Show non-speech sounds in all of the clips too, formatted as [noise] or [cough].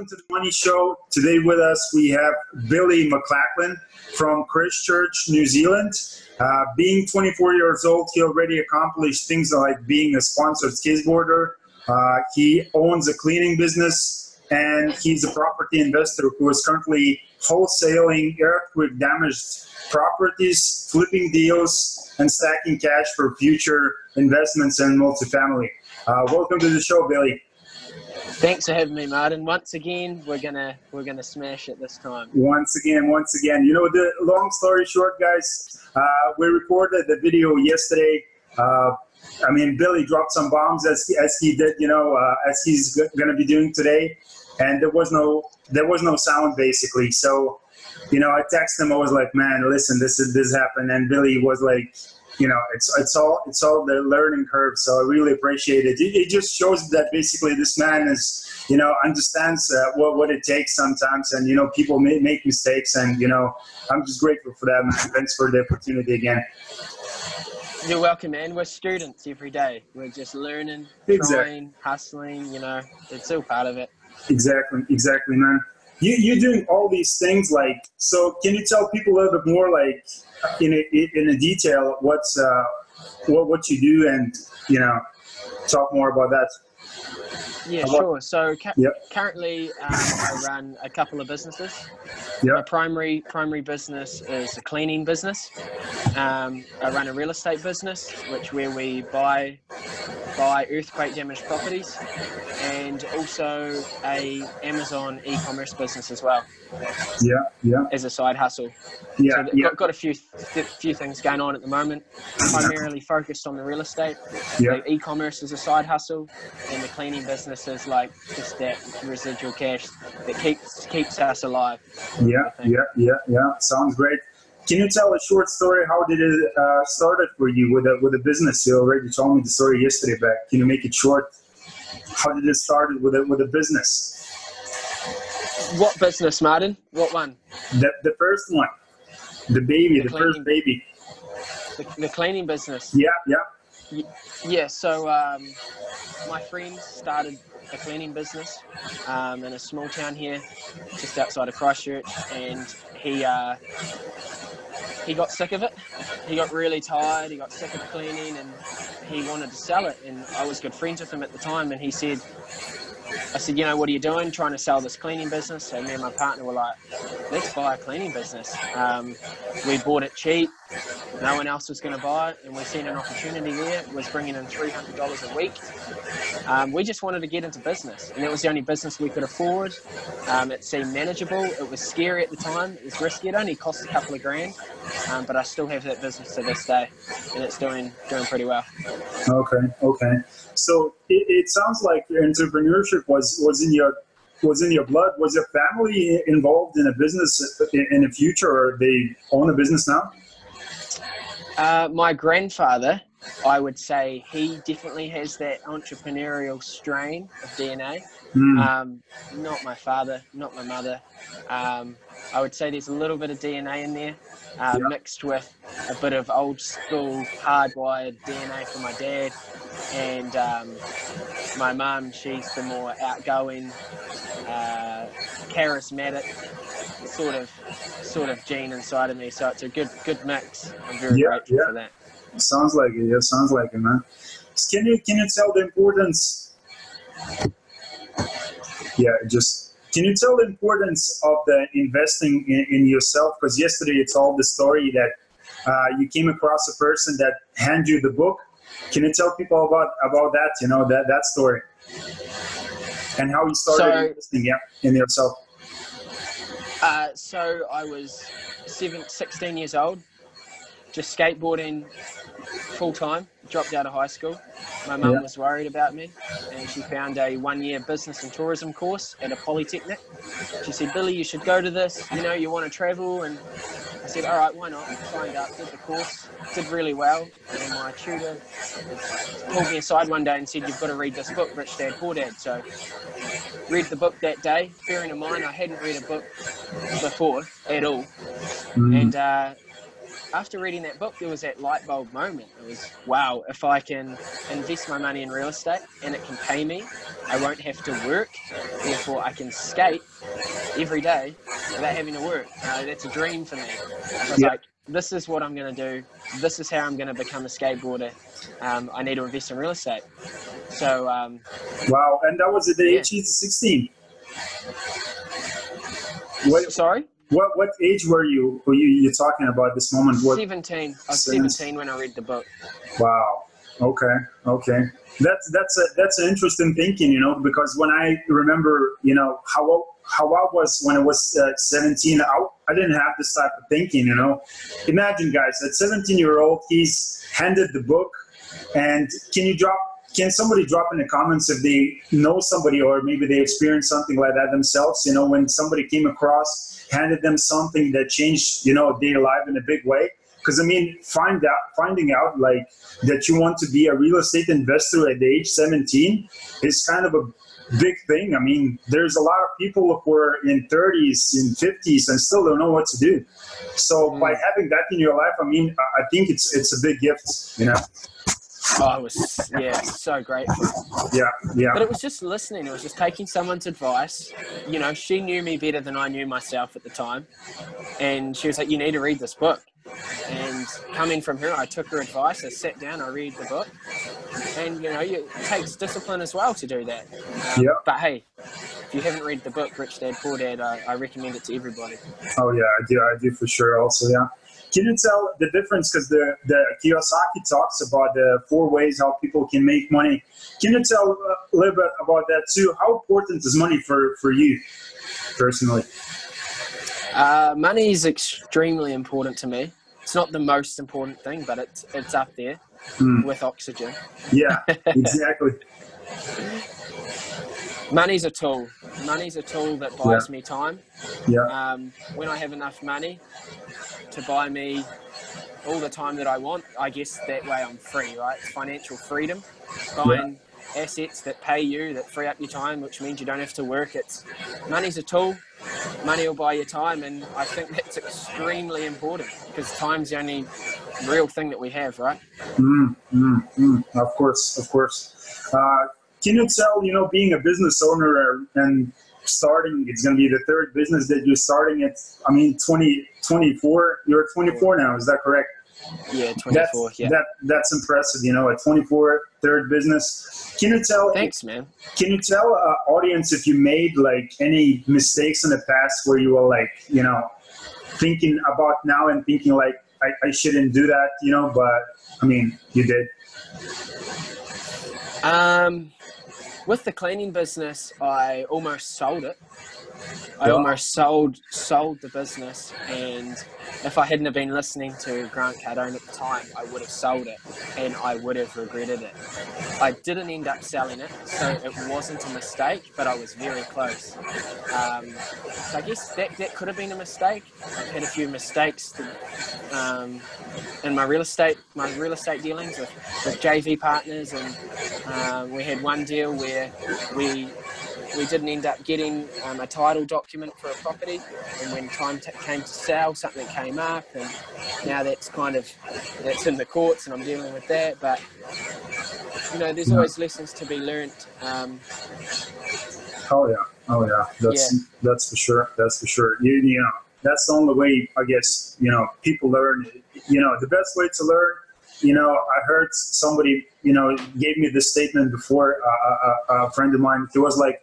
welcome to the Money Show. Today with us we have Billy McLachlan from Christchurch, New Zealand. Uh, being 24 years old, he already accomplished things like being a sponsored skateboarder. Uh, he owns a cleaning business and he's a property investor who is currently wholesaling earthquake damaged properties, flipping deals, and stacking cash for future investments in multifamily. Uh, welcome to the show, Billy. Thanks for having me, Martin. Once again, we're gonna we're gonna smash it this time. Once again, once again. You know, the long story short, guys, uh, we recorded the video yesterday. Uh, I mean, Billy dropped some bombs as as he did, you know, uh, as he's g- going to be doing today, and there was no there was no sound basically. So, you know, I texted him. I was like, "Man, listen, this is this happened," and Billy was like, you know, it's it's all it's all the learning curve. So I really appreciate it. It, it just shows that basically this man is, you know, understands uh, what what it takes sometimes, and you know, people may make mistakes, and you know, I'm just grateful for that. Man. Thanks for the opportunity again. You're welcome, man. We're students every day. We're just learning, Exactly. trying, hustling. You know, it's all part of it. Exactly, exactly, man. You you're doing all these things like so. Can you tell people a little bit more, like in a, in a detail, what's uh, what what you do, and you know, talk more about that. Yeah, about- sure. So ca- Yep. currently, um, I run a couple of businesses. Yep. My primary primary business is a cleaning business. Um, I run a real estate business, which where we buy buy earthquake damaged properties, and also a Amazon e-commerce business as well Yeah, yeah, as a side hustle. yeah, so yeah, got, got a few th- few things going on at the moment. Primarily focused on the real estate. yeah. The e-commerce is a side hustle, and the cleaning business is like just that residual cash that keeps keeps us alive. Yeah, yeah, yeah, yeah. Sounds great. Can you tell a short story? How did it uh, started for you with a with a business? You already told me the story yesterday, but can you make it short? How did it started with a with a business? What business, Martin? What one? The the first one, the baby, The the, first baby. The, the cleaning business. Yeah, yeah, Yeah. So um, my friend started a cleaning business um, in a small town here, just outside of Christchurch, and he uh, he got sick of it. He got really tired. He got sick of cleaning, and he wanted to sell it. And I was good friends with him at the time, and he said. I said, you know, what are you doing? Trying to sell this cleaning business. So me and my partner were like, let's buy a cleaning business. Um, we bought it cheap. No one else was going to buy it, and we seen an opportunity there. Was bringing in three hundred dollars a week. Um, we just wanted to get into business, and it was the only business we could afford. Um, it seemed manageable. It was scary at the time. It was risky. It only cost a couple of grand, um, but I still have that business to this day, and it's doing doing pretty well. Okay, okay. So it, it sounds like entrepreneurship was was in your was in your blood. Was your family involved in a business in, in the future, or they own a business now? Uh, my grandfather, I would say, he definitely has that entrepreneurial strain of DNA. Hmm. Um, not my father, not my mother. Um, I would say there's a little bit of DNA in there, uh, Yeah. mixed with a bit of old school hardwired DNA from my dad. And um, my mum, she's the more outgoing, uh, charismatic sort of sort of gene inside of me. So it's a good good mix. I'm very Yeah, grateful yeah. for that. Sounds like it. Yeah, sounds like it, man. Can you can you tell the importance? Yeah, just can you tell the importance of the investing in, in yourself? Because yesterday you told the story that uh, you came across a person that handed you the book. Can you tell people about about that? You know that that story and how you started So- investing, yeah, in yourself. Uh, so I was seven, 16 years old, just skateboarding full time. Dropped out of high school. My mum Yeah. was worried about me, and she found a one-year business and tourism course at a polytechnic. She said, "Billy, you should go to this. You know, you want to travel." And I said, "All right, why not?" Signed up, did the course, did really well. And my tutor pulled me aside one day and said, "You've got to read this book, Rich Dad Poor Dad." So read the book that day. Bearing in mind, I hadn't read a book before at all. Mm. And uh, after reading that book, there was that light bulb moment. It was, wow, if I can invest my money in real estate and it can pay me, I won't have to work, therefore I can skate every day without having to work. Uh, that's a dream for me. So I was Yeah. like, this is what I'm going to do. This is how I'm going to become a skateboarder. Um, I need to invest in real estate. So um, Wow, and that was at the Yeah. age of 16. What, sorry, what what age were you? Were you you talking about this moment? What? 17. I was 17 when I read the book. Wow. Okay. Okay. That's that's a that's an interesting thinking, you know, because when I remember, you know, how how I was when I was uh, 17, I, I didn't have this type of thinking, you know. Imagine, guys, at 17 year old, he's handed the book, and can you drop? Can somebody drop in the comments if they know somebody or maybe they experienced something like that themselves? You know, when somebody came across, handed them something that changed, you know, their life in a big way. Because I mean, find out, finding out like that you want to be a real estate investor at the age 17 is kind of a big thing. I mean, there's a lot of people who are in 30s, in 50s, and still don't know what to do. So Mm. by having that in your life, I mean, I I think it's it's a big gift. You know? Oh, I was, yeah, so grateful. Yeah, yeah, But it was just listening. It was just taking someone's advice. You know, she knew me better than I knew myself at the time. And she was like, You need to read this book. And coming from her, I took her advice. I sat down, I read the book. And, you know, it takes discipline as well to do that. Um, Yeah. But hey, if you haven't read the book, Rich Dad, Poor Dad, I, I recommend it to everybody. Oh yeah, I do. I do for sure. Also, yeah. Can you tell the difference? Because the the Kiyosaki talks about the four ways how people can make money. Can you tell a little bit about that too? How important is money for for you personally? Uh, money is extremely important to me. It's not the most important thing, but it's, it's up there Hmm. with oxygen. Yeah, [laughs] exactly. Money's a tool. Money's a tool that buys me time. Yeah, Um, when I have enough money to buy me all the time that I want, I guess that way I'm free, right? It's financial freedom. Buying assets that pay you, that free up your time, which means you don't have to work. It's money's a tool. Money will buy you time, and I think that's extremely important because time's the only real thing that we have, right? mm, mm, mm. of course, of course. Uh, can you tell? You know, being a business owner and starting, it's going to be the third business that you're starting at. I mean, 20, 24. You're 24 now. Is that correct? Yeah, 24. That's, yeah. that, that's impressive. You know, at 24, third business. Can you tell? Thanks, man. Can you tell uh, audience if you made like any mistakes in the past where you were like, you know, thinking about now and thinking like, I, I shouldn't do that, you know, but I mean, you did. Um, with the cleaning business, I almost sold it. I Yeah. almost sold sold the business, and if I hadn't have been listening to Grant Cardone at the time, I would have sold it, and I would have regretted it. I didn't end up selling it, so it wasn't a mistake, but I was very close. Um, so I guess that, that could have been a mistake. I've had a few mistakes to, um, in my real estate my real estate dealings with, with JV partners, and um, we had one deal where we we didn't end up getting um, a title document for a property, and when time t- came to sell, something came up, and now that's kind of that's in the courts, and I'm dealing with that. But you know, there's always lessons to be learnt. Um, Oh yeah. Oh yeah. That's, that's for sure. That's for sure. You, you know, that's the only way, I guess, you know, people learn, you know, the best way to learn, you know, I heard somebody, you know, gave me this statement before uh, a, a, a friend of mine. He was like,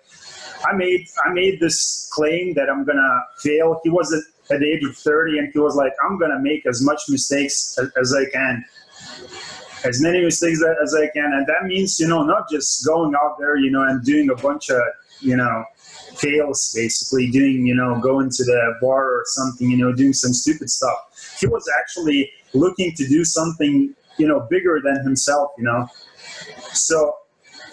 I made, I made this claim that I'm going to fail. He was at, at the age of 30 and he was like, I'm going to make as much mistakes as, as I can as many mistakes as I can. And that means, you know, not just going out there, you know, and doing a bunch of, you know, fails, basically doing, you know, going to the bar or something, you know, doing some stupid stuff. He was actually looking to do something, you know, bigger than himself, you know. So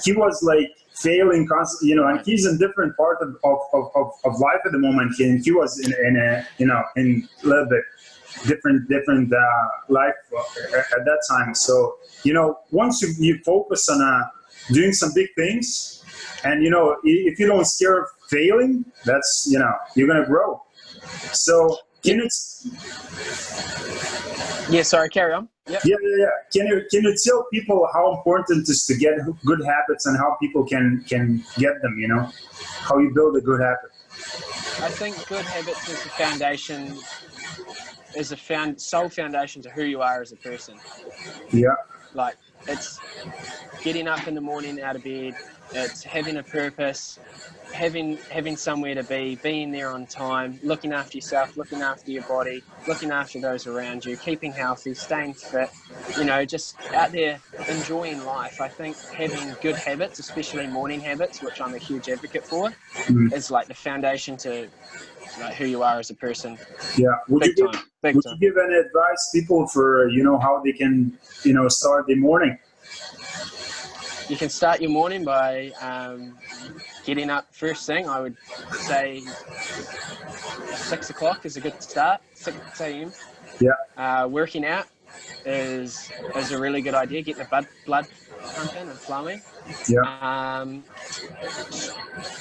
he was like failing constantly, you know, and he's in different part of, of, of, of life at the moment. And he was in, in a, you know, in a little bit different different uh, life at, at that time. So you know, once you, you focus on uh, doing some big things, and you know, if you don't scare of failing, that's you know, you're gonna grow. So you? Yeah, sorry, carry on. Yep. Yeah, yeah, yeah. Can you can you tell people how important it is to get good habits and how people can can get them? You know, how you build a good habit. I think good habits is the foundation, is a found sole foundation to who you are as a person. Yeah, Like it's getting up in the morning out of bed, it's having a purpose, having having somewhere to be, being there on time, looking after yourself, looking after your body, looking after those around you, keeping healthy, staying fit, you know, just out there enjoying life. I think having good habits, especially morning habits, which I'm a huge advocate for, Mhm. is like the foundation to like who you are as a person. yeah. Would Big you give, would you give any advice people for you know how they can you know start the morning? You can start your morning by um, getting up first thing. I would say six o'clock is a good start. Six a.m. Yeah. Uh, working out is is a really good idea. Get the blood blood pumping and flowing. Yeah. Um,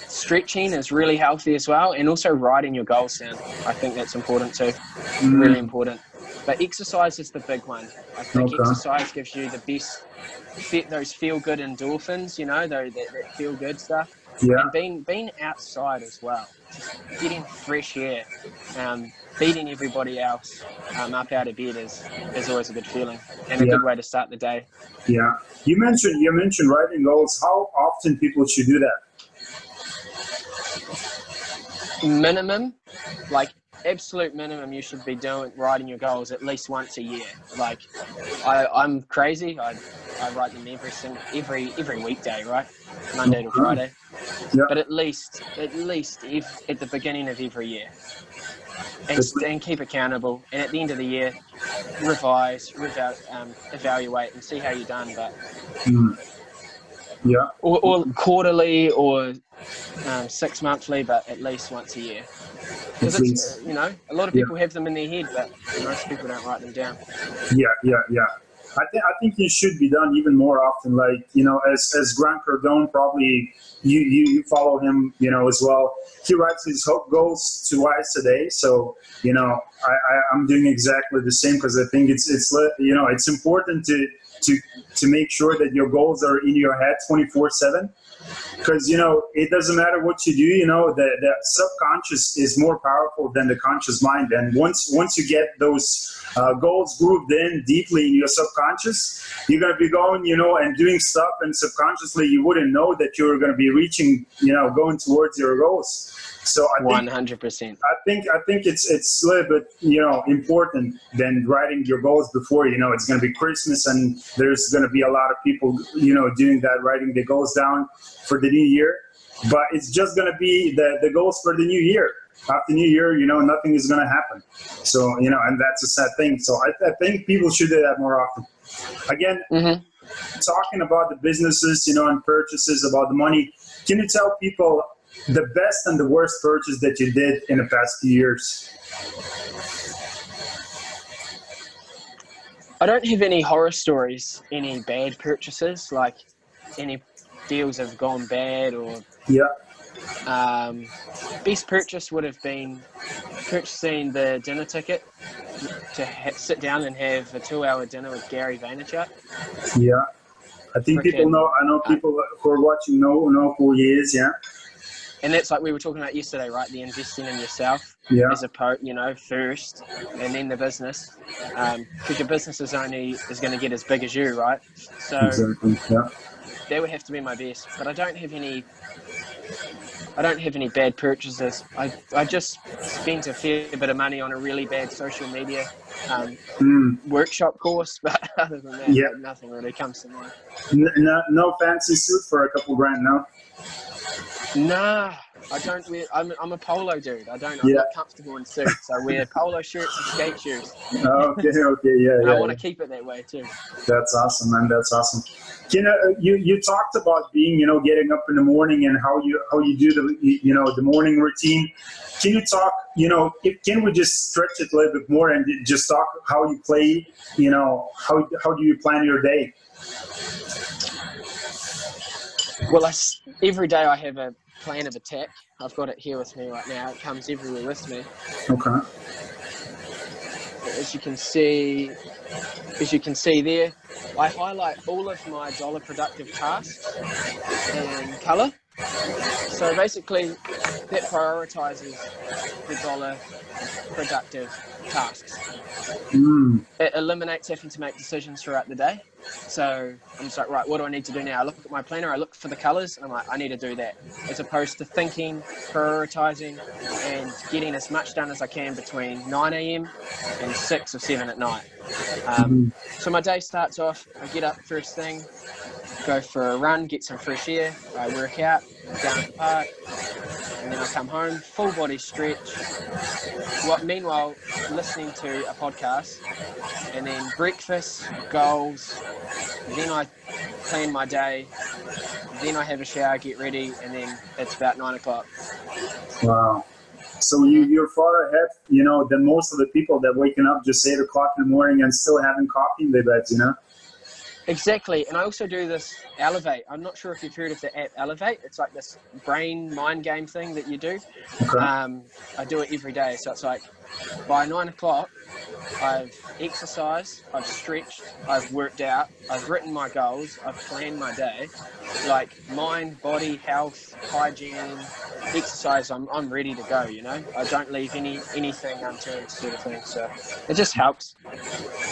stretching is really healthy as well, and also writing your goals down. I think that's important too. Mm, Really important. But exercise is the big one. I think Okay. exercise gives you the best, those feel good endorphins, you know, though that, that feel good stuff. Yeah, And being being outside as well, just getting fresh air, um, beating everybody else um, up out of bed is, is always a good feeling and a Yeah. good way to start the day. yeah. You mentioned you mentioned writing goals. How often people should do that? minimum, like absolute minimum, you should be doing writing your goals at least once a year. Like, I, I'm crazy. I, I write them every single every every weekday, right, Monday to Friday. Yeah. But at least at least if at the beginning of every year, and, and keep accountable. And at the end of the year, revise, reval, um, evaluate, and see how you're done. But Mm. Yeah, or, or quarterly or um, six monthly, but at least once a year. Because it's uh, you know a lot of Yeah. people have them in their head, but most people don't write them down. yeah, yeah, yeah. I think I think it should be done even more often. Like you know, as as Grant Cardone probably you you, you follow him, you know, as well. He writes his hope goals twice a day. So you know, I, I I'm doing exactly the same because I think it's it's you know it's important to to to make sure that your goals are in your head 24 seven. Because you know it doesn't matter what you do you know the, the subconscious is more powerful than the conscious mind. And once once you get those uh, goals grooved in deeply in your subconscious you're going to be going you know and doing stuff and subconsciously you wouldn't know that you're going to be reaching you know going towards your goals so i think One hundred percent. I think I think it's it's a little bit you know important than writing your goals before you know it's going to be Christmas and there's going to be a lot of people you know doing that writing the goals down for the new year, but it's just going to be the the goals for the new year. After New Year, you know, nothing is going to happen. So you know, and that's a sad thing. So I, I think people should do that more often. Again, hmm talking about the businesses, you know, and purchases, about the money. Can you tell people the best and the worst purchase that you did in the past few years? I don't have any horror stories, any bad purchases, like any deals have gone bad or Yeah, um, best purchase would have been purchasing the dinner ticket to ha- sit down and have a two-hour dinner with Gary Vaynerchuk. yeah. I think people know. I know people who are watching know know who he is. Yeah, And that's like we were talking about yesterday, right? The investing in yourself yeah, as a po, you know, first, and then the business, because your business is only is going to get as big as you, right? So exactly. Yeah, that would have to be my best. But I don't have any. I don't have any bad purchases. I, I just spent a fair bit of money on a really bad social media um, mm. workshop course, [laughs] but other than that, Yeah. nothing really comes to mind. N- no, no fancy suit for a couple grand. No. Nah, I don't wear. I'm, I'm a polo dude. I don't. I'm Yeah. not comfortable in suits. I wear polo shirts and skate shoes. Okay, okay, yeah, yeah. I want to keep it that way too. That's awesome, man. That's awesome. You know, uh, you you talked about being, you know, getting up in the morning and how you how you do the you know the morning routine. Can you talk? You know, if, can we just stretch it a little bit more and just talk how you play? You know, how how do you plan your day? Well, I every day I have a plan of attack. I've got it here with me right now. It comes everywhere with me. Okay. as you can see, as you can see there, I highlight all of my dollar productive tasks in color. So basically, that prioritizes the dollar productive tasks. Mm. It eliminates having to make decisions throughout the day. So I'm just like, right, what do I need to do now? I look at my planner, I look for the colors, and I'm like, I need to do that. As opposed to thinking, prioritizing, and getting as much done as I can between 9 a.m. and 6 or 7 at night. Um, so my day starts off, I get up first thing, go for a run, get some fresh air, I work out down at the park, and then I come home, full body stretch. What meanwhile, listening to a podcast, and then breakfast, goals. Then I plan my day. Then I have a shower, get ready, and then it's about nine o'clock. Wow. So you, you're far ahead, you know, than most of the people that waking up just eight o'clock in the morning and still having coffee in their beds, you know? Exactly, and I also do this Elevate. I'm not sure if you've heard of the app Elevate. It's like this brain mind game thing that you do. Okay. Um, I do it every day, so it's like by nine o'clock, I've exercised, I've stretched, I've worked out, I've written my goals, I've planned my day, like mind, body, health, hygiene, exercise. I'm, I'm ready to go. You know, I don't leave any anything unturned, sort of thing. So it just helps.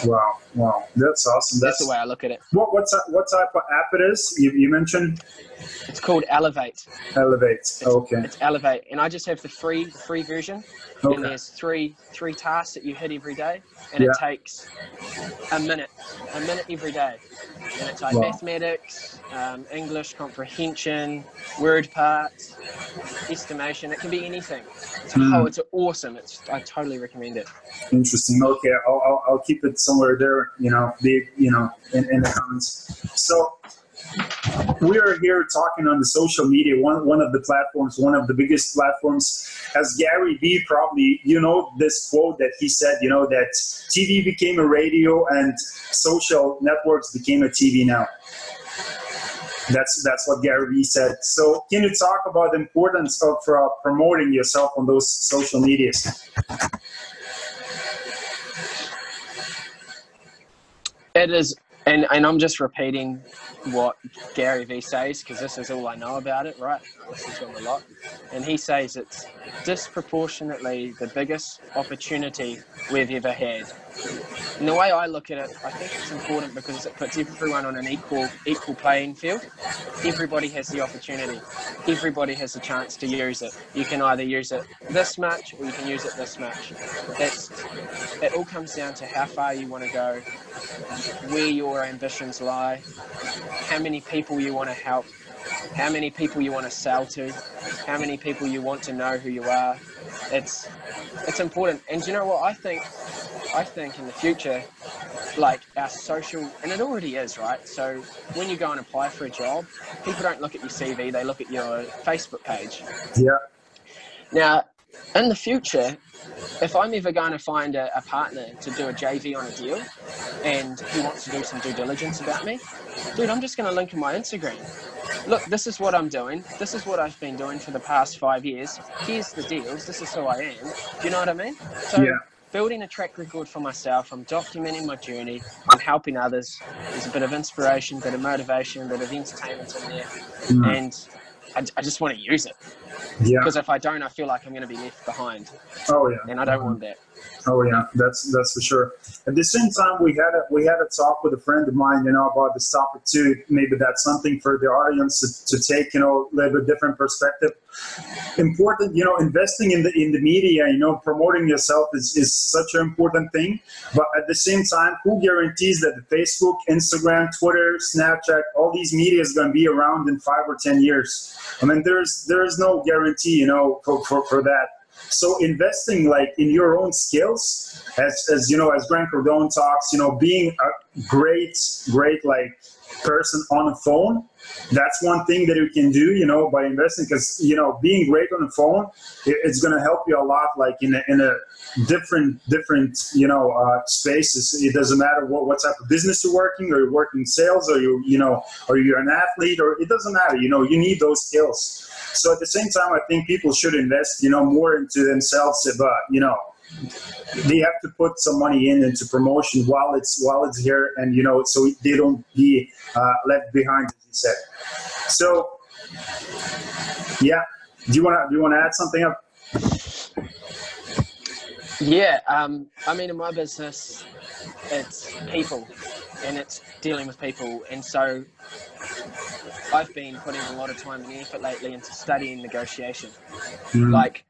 Wow. Wow. That's awesome. That's That's, the way I look at it. what, what, type, what type of app it is? You, you mentioned It's called Elevate. Elevate. Okay. It's Elevate, and I just have the free free version. And there's three three tasks that you hit every day, and it takes a minute, a minute every day. And it's like Wow. mathematics, um, English comprehension, word parts, estimation. It can be anything. It's, Hmm. oh, it's awesome. It's I totally recommend it. Interesting. Okay, I'll, I'll, I'll keep it somewhere there. You know, the you know in, in the comments. So we are here talking on the social media. One one of the platforms, one of the biggest platforms. As Gary Vee probably you know this quote that he said. You know that TV became a radio and social networks became a TV now. That's that's what Gary Vee said. So can you talk about the importance of uh, promoting yourself on those social medias? It is, and, and I'm just repeating what Gary Vee says because this is all I know about it, right? I listen to a lot. And he says it's disproportionately the biggest opportunity we've ever had. And the way I look at it, I think it's important because it puts everyone on an equal equal playing field. Everybody has the opportunity. Everybody has the chance to use it. You can either use it this much or you can use it this much. It's, it all comes down to how far you want to go, where your ambitions lie, how many people you want to help, how many people you want to sell to, how many people you want to know who you are. It's it's important. And you know what I think I think in the future like our social and it already is, right? So when you go and apply for a job, people don't look at your CV, they look at your Facebook page. Yeah. Now, in the future, if I'm ever going to find a, a partner to do a JV on a deal and he wants to do some due diligence about me, dude, I'm just going to link in my Instagram. Look, this is what I'm doing. This is what I've been doing for the past five years. Here's the deals. This is who I am. Do you know what I mean? So, Yeah. building a track record for myself, I'm documenting my journey, I'm helping others. There's a bit of inspiration, a bit of motivation, a bit of entertainment in there. Mm. And I, I just want to use it Yeah. because if I don't, I feel like I'm going to be left behind, Oh yeah. and I don't want that. Oh yeah. That's that's for sure. At the same time, we had a we had a talk with a friend of mine, you know, about this topic too. Maybe that's something for the audience to, to take, you know, a little bit different perspective. Important, you know, investing in the in the media, you know, promoting yourself is, is such an important thing. But at the same time, who guarantees that the Facebook, Instagram, Twitter, Snapchat, all these media is going to be around in five or ten years? I mean, there's there is no guarantee, you know, for, for, for that. So investing like in your own skills, as, as you know, as Grant Cardone talks, you know, being a great, great like person on the phone, that's one thing that you can do, you know, by investing because you know being great on the phone, it, it's going to help you a lot, like in a, in a different different you know uh, spaces. It doesn't matter what what type of business you're working, or you're working sales, or you you know, or you're an athlete, or it doesn't matter. You know, you need those skills. So at the same time, I think people should invest, you know, more into themselves, but you know, they have to put some money in into promotion while it's while it's here, and you know, so they don't be uh, left behind, as you said. So, yeah, do you want to do you want to add something up? Yeah, um, I mean, in my business, it's people and it's dealing with people. And so I've been putting a lot of time and effort lately into studying negotiation. Mm, Like,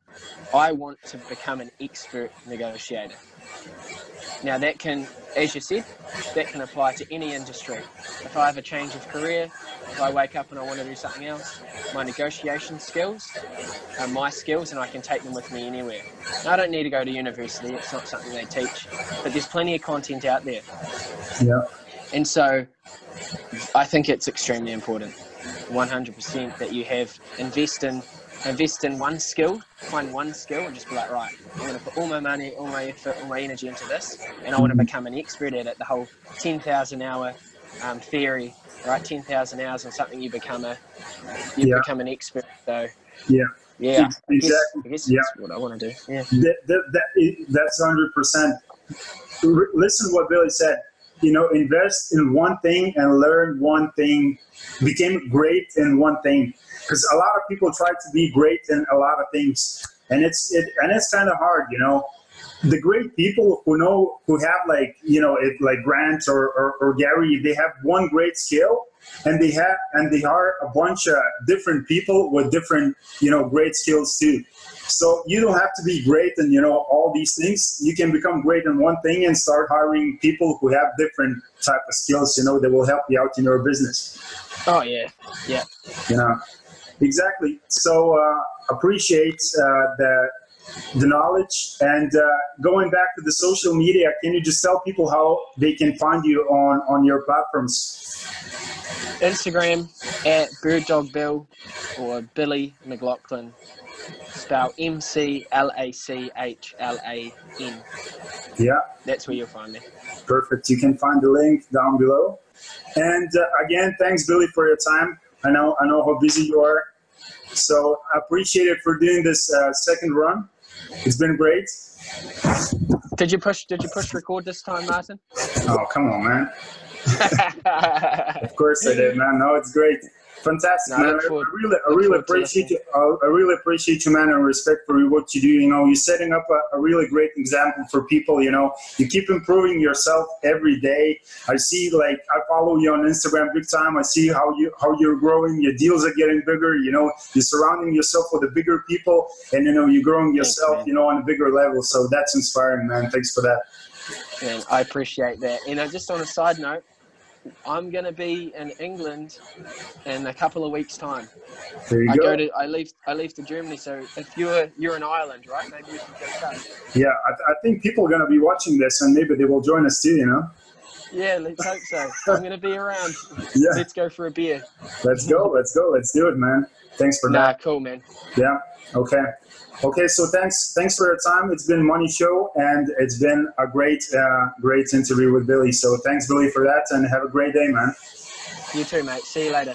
I want to become an expert negotiator. Now, that can, as you said, that can apply to any industry. If I have a change of career, if I wake up and I want to do something else, my negotiation skills are my skills and I can take them with me anywhere. I don't need to go to university, it's not something they teach, but there's plenty of content out there. yeah, And so I think it's extremely important, 100%, that you have invest in invest in one skill, find one skill, and just be like, right, I'm going to put all my money, all my effort, all my energy into this, and I want to become an expert at it. The whole 10,000 hour um, theory, right? 10,000 hours on something, you become a you Yeah. become an expert. So Yeah. yeah, I guess, Exactly. I guess Yeah. that's what I want to do. Yeah. that, that, that, that's hundred percent. Listen to what Billy said. You know, invest in one thing and learn one thing. Became great in one thing because a lot of people try to be great in a lot of things, and it's it and it's kind of hard. You know, the great people who know who have like you know it, like Grant or, or, or Gary, they have one great skill, and they have and they are a bunch of different people with different you know great skills too. So you don't have to be great in you know all these things. You can become great in one thing and start hiring people who have different type of skills. You know that will help you out in your business. Oh yeah, yeah. You know, exactly. So uh, appreciate uh, the the knowledge and uh, going back to the social media. Can you just tell people how they can find you on on your platforms? Instagram at Bird Dog Bill or Billy McLachlan. Spell M C L A C H L A N. Yeah. That's where you'll find me. Perfect. You can find the link down below. And uh, again, thanks, Billy, for your time. I know I know how busy you are, so I appreciate it for doing this uh, second run. It's been great. Did you push? Did you push record this time, Martin? Oh, come on, man. [laughs] Of course I did, man. No, it's great. Fantastic, No, I man. look I really, I really appreciate you. I I really appreciate you, man, and respect for what you do. You know, you're setting up a, a really great example for people. You know, you keep improving yourself every day. I see, like, I follow you on Instagram big time. I see how you how you're growing. Your deals are getting bigger. You know, you're surrounding yourself with the bigger people, and you know, you're growing yourself. man. you know, on a bigger level. So that's inspiring, man. Thanks for that. Man, I appreciate that. You uh, know, just on a side note, I'm going to be in England in a couple of weeks' time. There you I go. go to, I leave, I leave to Germany. So if you're, you're in Ireland, right? Maybe we can get. Yeah, I, I think people are gonna be watching this, and maybe they will join us too. You know. Yeah, let's hope so. I'm going to be around. Yeah. Let's go for a beer. Let's go. Let's go. Let's do it, man. Thanks for Nah, that. cool, man. Yeah. Okay. Okay. So thanks. Thanks for your time. It's been Money Show, and it's been a great, uh, great interview with Billy. So thanks, Billy, for that, and have a great day, man. You too, mate. See you later.